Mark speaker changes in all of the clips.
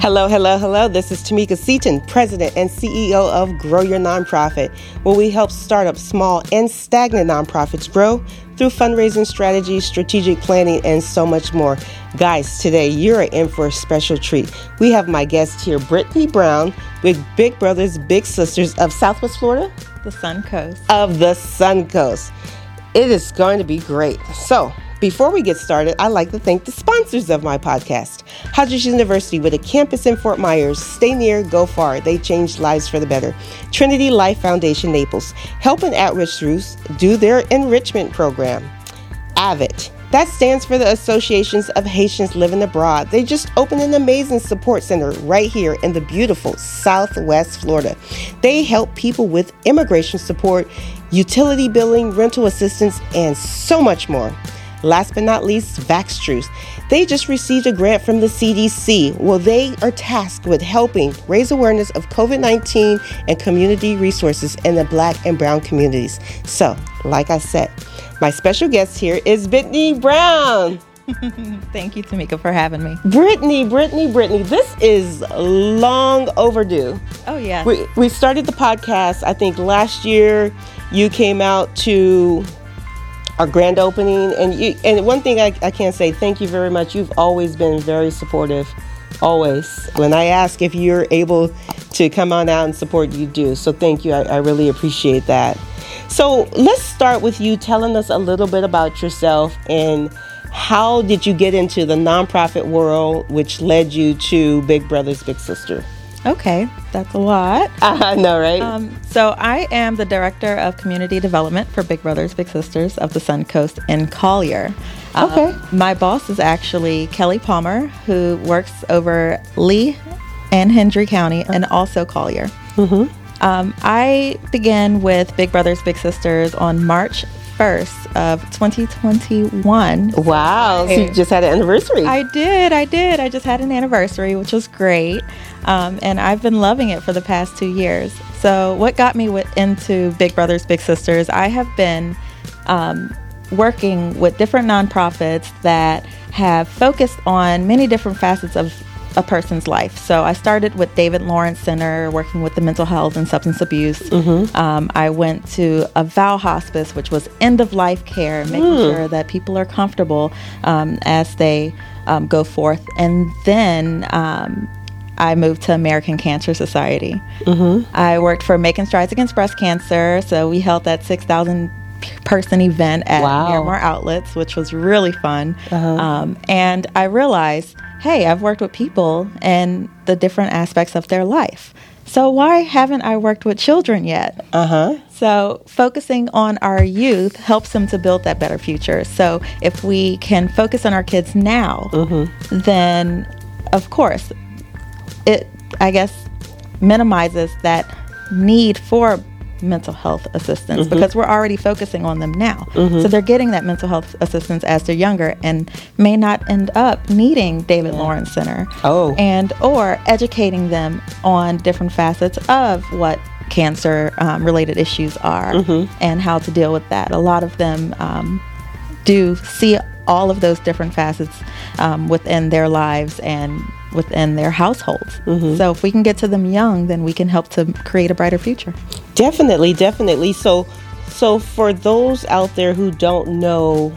Speaker 1: Hello, hello, hello. This is Tamika Seaton, President and CEO of Grow Your Nonprofit, where we help startup small and stagnant nonprofits grow through fundraising strategies, strategic planning, and so much more. Guys, today you're in for a special treat. We have my guest here, Brittni Brown, with Big Brothers Big Sisters of Southwest Florida,
Speaker 2: the Sun Coast.
Speaker 1: Of the Sun Coast. It is going to be great. So, before we get started, I'd like to thank the sponsors of my podcast Hodges University with a campus in Fort Myers. Stay near, go far. They change lives for the better. Trinity Life Foundation Naples, helping at risk youth do their enrichment program. AVIT. That stands for the Associations of Haitians Living Abroad. They just opened an amazing support center right here in the beautiful Southwest Florida. They help people with immigration support, utility billing, rental assistance, and so much more. Last but not least, Vaxtrus. They just received a grant from the CDC. Well, they are tasked with helping raise awareness of COVID 19 and community resources in the black and brown communities. So, like I said, my special guest here is Brittni Brown.
Speaker 2: Thank you, Tamika, for having me.
Speaker 1: Brittni, Brittni, Brittni, this is long overdue.
Speaker 2: Oh, yeah.
Speaker 1: We, we started the podcast, I think, last year. You came out to our grand opening. And you, and one thing I, I can't say, thank you very much. You've always been very supportive, always. When I ask if you're able to come on out and support, you do. So thank you. I, I really appreciate that. So let's start with you telling us a little bit about yourself and how did you get into the nonprofit world, which led you to Big Brothers Big Sister?
Speaker 2: Okay, that's a lot.
Speaker 1: I know, right? Um,
Speaker 2: so I am the director of community development for Big Brothers Big Sisters of the Sun Coast in Collier.
Speaker 1: Uh, okay.
Speaker 2: My boss is actually Kelly Palmer, who works over Lee and Hendry County and also Collier. Mm-hmm. Um, I began with Big Brothers Big Sisters on March 1st of 2021.
Speaker 1: Wow. So you just had an anniversary.
Speaker 2: I did. I did. I just had an anniversary, which was great. Um, and I've been loving it for the past two years. So, what got me with, into Big Brothers Big Sisters, I have been um, working with different nonprofits that have focused on many different facets of a person's life. So I started with David Lawrence Center, working with the mental health and substance abuse. Mm-hmm. Um, I went to Avow hospice, which was end of life care, making mm. sure that people are comfortable um, as they um, go forth. And then um, I moved to American Cancer Society. Mm-hmm. I worked for Making Strides Against Breast Cancer. So we held that 6,000 person event at wow. Miromar Outlets, which was really fun. Uh-huh. Um, and I realized hey, I've worked with people and the different aspects of their life. So why haven't I worked with children yet?
Speaker 1: Uh huh.
Speaker 2: So focusing on our youth helps them to build that better future. So if we can focus on our kids now, mm-hmm. then of course, it I guess minimizes that need for mental health assistance mm-hmm. because we're already focusing on them now. Mm-hmm. So they're getting that mental health assistance as they're younger and may not end up needing David. Lawrence Center.
Speaker 1: Oh.
Speaker 2: And or educating them on different facets of what cancer um, related issues are mm-hmm. and how to deal with that. A lot of them um, do see all of those different facets um, within their lives and within their households. Mm-hmm. So if we can get to them young, then we can help to create a brighter future.
Speaker 1: Definitely, definitely. So, so for those out there who don't know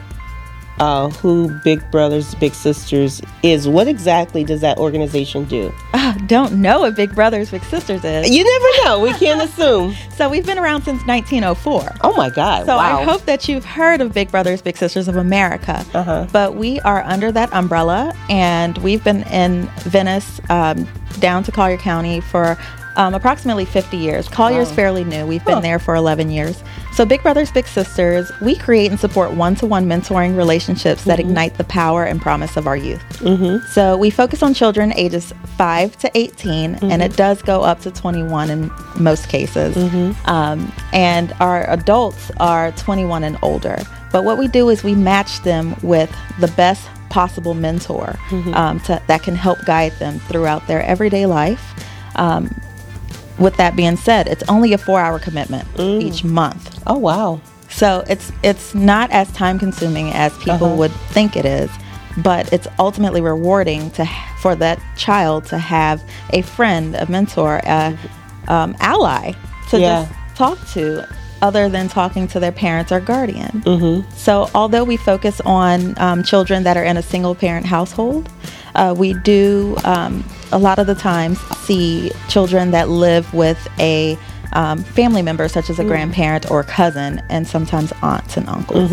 Speaker 1: uh, who Big Brothers Big Sisters is, what exactly does that organization do?
Speaker 2: Uh, don't know what Big Brothers Big Sisters is.
Speaker 1: You never know. We can't assume.
Speaker 2: So we've been around since 1904.
Speaker 1: Oh my God!
Speaker 2: So
Speaker 1: wow.
Speaker 2: I hope that you've heard of Big Brothers Big Sisters of America. Uh-huh. But we are under that umbrella, and we've been in Venice. Um, down to Collier County for um, approximately 50 years. Collier's wow. fairly new. We've been huh. there for 11 years. So, Big Brothers Big Sisters, we create and support one to one mentoring relationships mm-hmm. that ignite the power and promise of our youth. Mm-hmm. So, we focus on children ages 5 to 18, mm-hmm. and it does go up to 21 in most cases. Mm-hmm. Um, and our adults are 21 and older. But what we do is we match them with the best possible mentor mm-hmm. um, to, that can help guide them throughout their everyday life. Um, with that being said, it's only a four-hour commitment mm. each month.
Speaker 1: Oh wow!
Speaker 2: So it's it's not as time-consuming as people uh-huh. would think it is. but it's ultimately rewarding to for that child to have a friend, a mentor, a um, ally to
Speaker 1: Yeah.
Speaker 2: just talk to other than talking to their parents or guardian.
Speaker 1: Mm-hmm.
Speaker 2: So, although we focus on um, children that are in a single parent household, uh, we do um, a lot of the times see children that live with a um, family member, such as a grandparent or cousin, and sometimes aunts and uncles.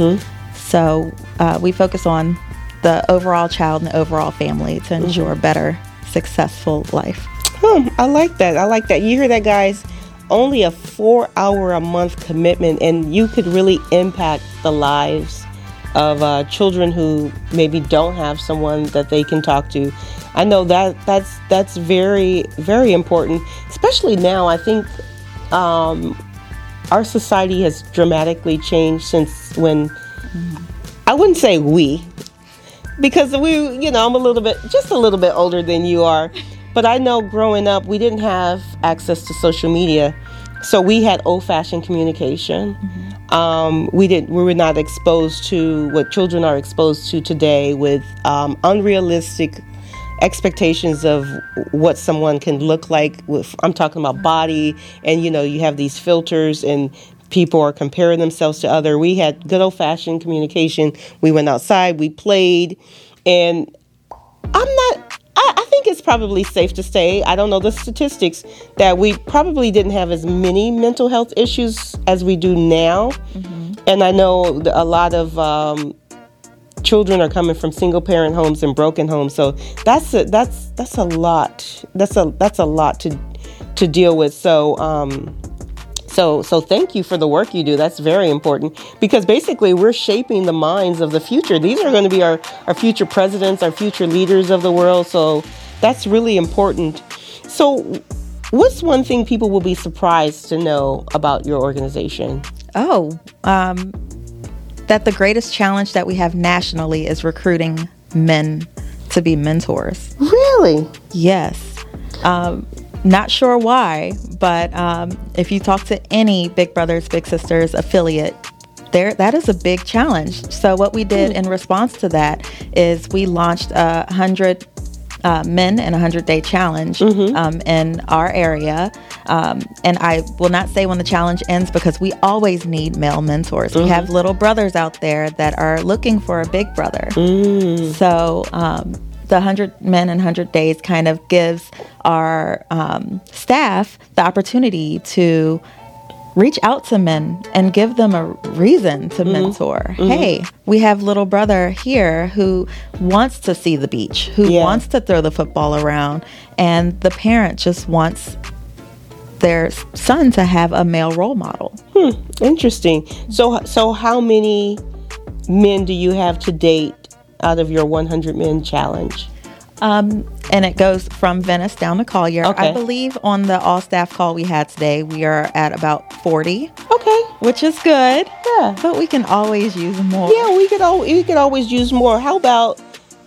Speaker 2: So, uh, we focus on the overall child and the overall family to ensure better, successful life.
Speaker 1: Hmm, I like that. I like that. You hear that, guys? Only a four hour a month commitment, and you could really impact the lives of uh, children who maybe don't have someone that they can talk to. I know that that's that's very very important, especially now. I think um, our society has dramatically changed since when I wouldn't say we, because we, you know, I'm a little bit, just a little bit older than you are. But I know growing up, we didn't have access to social media, so we had old-fashioned communication. Um, we didn't, we were not exposed to what children are exposed to today, with um, unrealistic expectations of what someone can look like. With, I'm talking about body, and you know, you have these filters and people are comparing themselves to other. We had good old fashioned communication. We went outside, we played, and I'm not. I, I think it's probably safe to say, I don't know the statistics, that we probably didn't have as many mental health issues as we do now. And I know a lot of um, children are coming from single parent homes and broken homes. So that's a, that's that's a lot. That's a that's a lot to to deal with. So um, so so thank you for the work you do. That's very important because basically we're shaping the minds of the future. These are going to be our our future presidents, our future leaders of the world. So that's really important. So what's one thing people will be surprised to know about your organization?
Speaker 2: Oh, um, that the greatest challenge that we have nationally is recruiting men to be mentors.
Speaker 1: Really?
Speaker 2: Yes. Um, not sure why, but um, if you talk to any Big Brothers Big Sisters affiliate, there that is a big challenge. So what we did in response to that is we launched a hundred uh, men in a hundred day challenge um, in our area. Um, and I will not say when the challenge ends because we always need male mentors. We have little brothers out there that are looking for a big brother. So um, the 100 Men in 100 Days kind of gives our um, staff the opportunity to reach out to men and give them a reason to mm-hmm. mentor. Mm-hmm. Hey, we have little brother here who wants to see the beach, who
Speaker 1: Yeah.
Speaker 2: wants to throw the football around, and the parent just wants their son to have a male role model.
Speaker 1: Hmm, interesting. So so how many men do you have to date out of your 100 men challenge?
Speaker 2: Um, and it goes from Venice down to Collier.
Speaker 1: Okay.
Speaker 2: I believe on the all staff call we had today, we are at about 40,
Speaker 1: Okay.
Speaker 2: which is good.
Speaker 1: Yeah.
Speaker 2: But we can always use more.
Speaker 1: Yeah, we could al- we could always use more. How about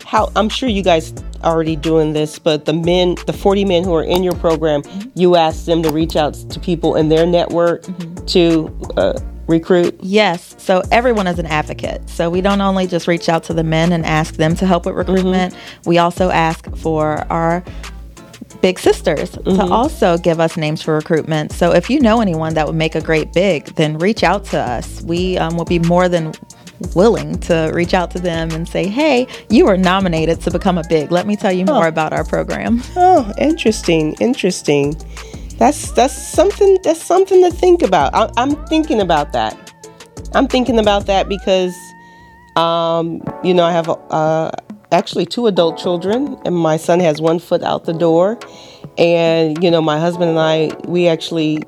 Speaker 1: how I'm sure you guys already doing this, but the men, the 40 men who are in your program, you ask them to reach out to people in their network to uh, recruit.
Speaker 2: Yes. So everyone is an advocate. So we don't only just reach out to the men and ask them to help with recruitment, we also ask for our big sisters to also give us names for recruitment. So if you know anyone that would make a great big, then reach out to us. We um, will be more than willing to reach out to them and say, hey, you were nominated to become a big. Let me tell you more about our program.
Speaker 1: Oh, interesting, interesting. That's that's something that's something to think about. I, I'm thinking about that. I'm thinking about that because, um, you know, I have uh, actually two adult children, and my son has one foot out the door, and you know, my husband and I, we actually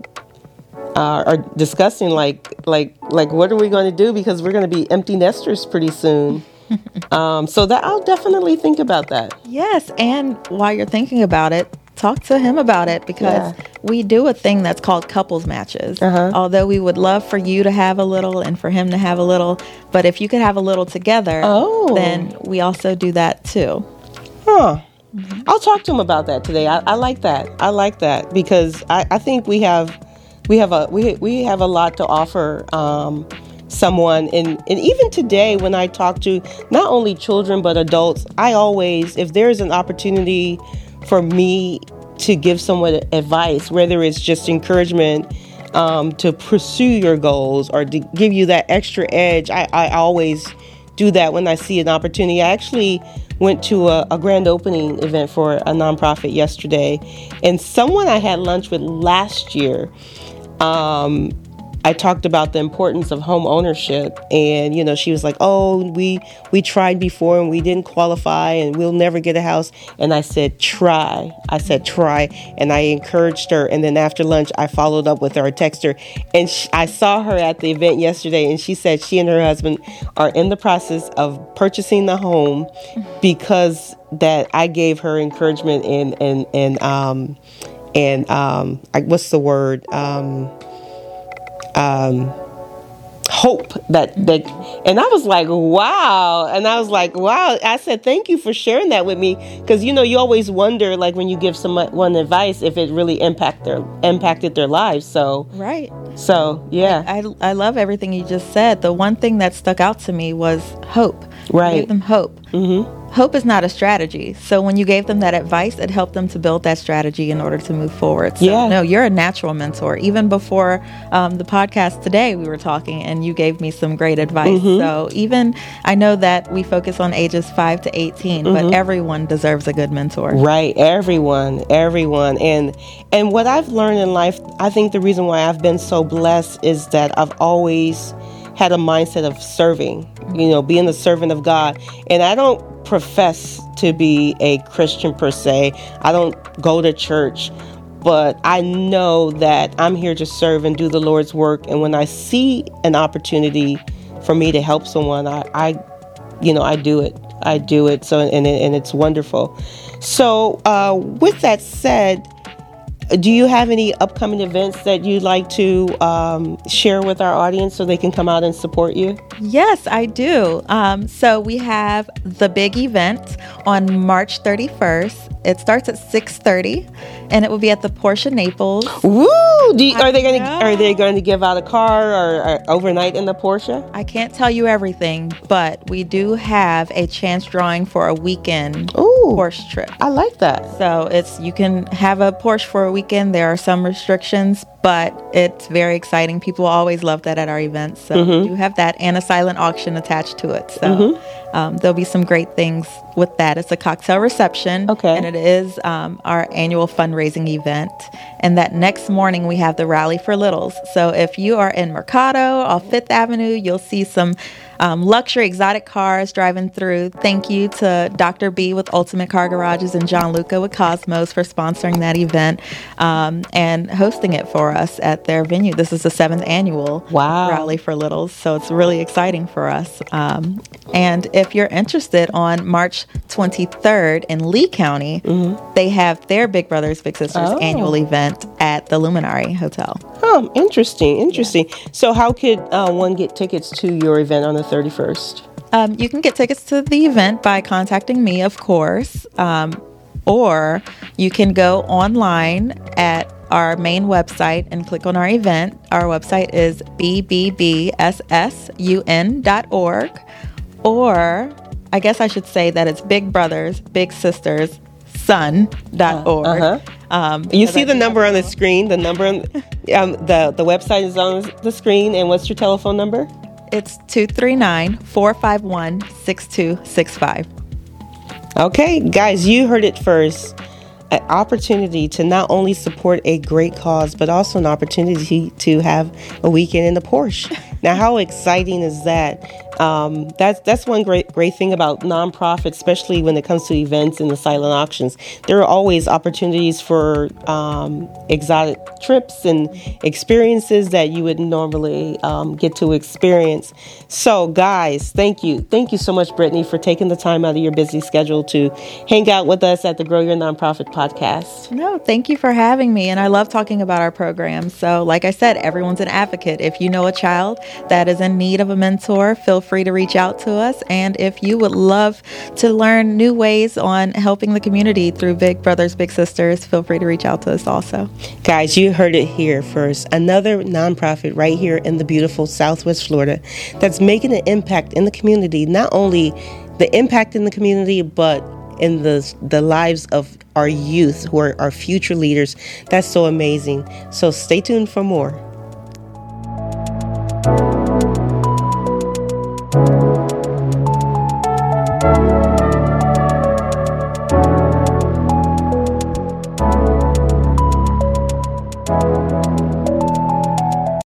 Speaker 1: uh, are discussing like like like what are we going to do because we're going to be empty nesters pretty soon. um, so that I'll definitely think about that.
Speaker 2: Yes, and while you're thinking about it, talk to him about it because
Speaker 1: Yeah.
Speaker 2: we do a thing that's called couples matches.
Speaker 1: Uh-huh.
Speaker 2: Although we would love for you to have a little and for him to have a little, but if you could have a little together,
Speaker 1: Oh.
Speaker 2: then we also do that too.
Speaker 1: Huh. I'll talk to him about that today. I, I like that. I like that because I, I think we have we have a we we have a lot to offer um, someone and, and even today when I talk to not only children but adults, I always if there's an opportunity for me to give someone advice, whether it's just encouragement um, to pursue your goals or to give you that extra edge, I, I always do that when I see an opportunity. I actually went to a, a, grand opening event for a nonprofit yesterday, and someone I had lunch with last year um, I talked about the importance of home ownership and you know she was like oh we we tried before and we didn't qualify and we'll never get a house. And I said try. I said try. And I encouraged her and then after lunch I followed up with her I texted her and she, I saw her at the event yesterday and she said she and her husband are in the process of purchasing the home because that I gave her encouragement and and and um and um what's the word? Um um, hope that that and I was like wow. And I was like wow. I said thank you for sharing that with me. Because you know you always wonder like when you give someone advice if it really impact their impacted their lives. So
Speaker 2: right.
Speaker 1: so yeah.
Speaker 2: I, I love everything you just said. The one thing that stuck out to me was hope.
Speaker 1: Right.
Speaker 2: give them hope. Mm-hmm hope is not a strategy. So when you gave them that advice, it helped them to build that strategy in order to move forward. So,
Speaker 1: yeah.
Speaker 2: No, you're a natural mentor. Even before um, the podcast today, we were talking and you gave me some great advice. Mm-hmm. So even I know that we focus on ages five to 18, mm-hmm. but everyone deserves a good mentor.
Speaker 1: Right. Everyone, everyone. And, and what I've learned in life, I think the reason why I've been so blessed is that I've always had a mindset of serving, you know, being a servant of God. And I don't profess to be a Christian per se. I don't go to church, but I know that I'm here to serve and do the Lord's work. And when I see an opportunity for me to help someone, I, I you know, I do it. I do it. So, and, and it's wonderful. So, uh, with that said, do you have any upcoming events that you'd like to um, share with our audience so they can come out and support you?
Speaker 2: Yes, I do. Um, so we have the big event on March 31st. It starts at 6:30, and it will be at the Porsche Naples.
Speaker 1: Woo! You, are they going to are they going to give out a car or, or, overnight in the Porsche?
Speaker 2: I can't tell you everything, but we do have a chance drawing for a weekend
Speaker 1: Ooh,
Speaker 2: Porsche trip.
Speaker 1: I like that.
Speaker 2: So it's you can have a Porsche for a weekend. There are some restrictions, but it's very exciting. People always love that at our events. So mm-hmm. you have that and a silent auction attached to it. So mm-hmm. um, there'll be some great things with that. It's a cocktail reception.
Speaker 1: Okay.
Speaker 2: And it is um, our annual fundraising event. And that next morning we have the rally for littles. So if you are in Mercato off Fifth Avenue, you'll see some um, luxury exotic cars driving through. Thank you to Dr. B with Ultimate Car Garages and John Luca with Cosmos for sponsoring that event um, and hosting it for us at their venue. This is the seventh annual
Speaker 1: wow.
Speaker 2: rally for littles, so it's really exciting for us. Um, and if you're interested, on March 23rd in Lee County, mm-hmm. they have their Big Brothers Big Sisters oh. annual event at the Luminary Hotel.
Speaker 1: Oh, interesting, interesting. Yeah. So, how could uh, one get tickets to your event on the 31st?
Speaker 2: Um, you can get tickets to the event by contacting me, of course, um, or you can go online at our main website and click on our event. Our website is bbbssun.org, or I guess I should say that it's Big Brothers, Big Sisters, sun.org. Uh-huh.
Speaker 1: Um, you see the number on the screen. The number on um, the the website is on the screen. And what's your telephone number?
Speaker 2: It's 239 451 6265.
Speaker 1: Okay, guys, you heard it first. An opportunity to not only support a great cause, but also an opportunity to have a weekend in the Porsche. now, how exciting is that? Um, that's that's one great great thing about nonprofits, especially when it comes to events and the silent auctions. There are always opportunities for um, exotic trips and experiences that you would normally um, get to experience. So, guys, thank you, thank you so much, Brittni, for taking the time out of your busy schedule to hang out with us at the Grow Your Nonprofit podcast.
Speaker 2: No, thank you for having me, and I love talking about our program. So, like I said, everyone's an advocate. If you know a child that is in need of a mentor, feel free to reach out to us. And if you would love to learn new ways on helping the community through Big Brothers Big Sisters, feel free to reach out to us also.
Speaker 1: Guys, you heard it here first. Another nonprofit right here in the beautiful Southwest Florida that's making an impact in the community, not only the impact in the community, but in the the lives of our youth who are our future leaders. That's so amazing. So stay tuned for more.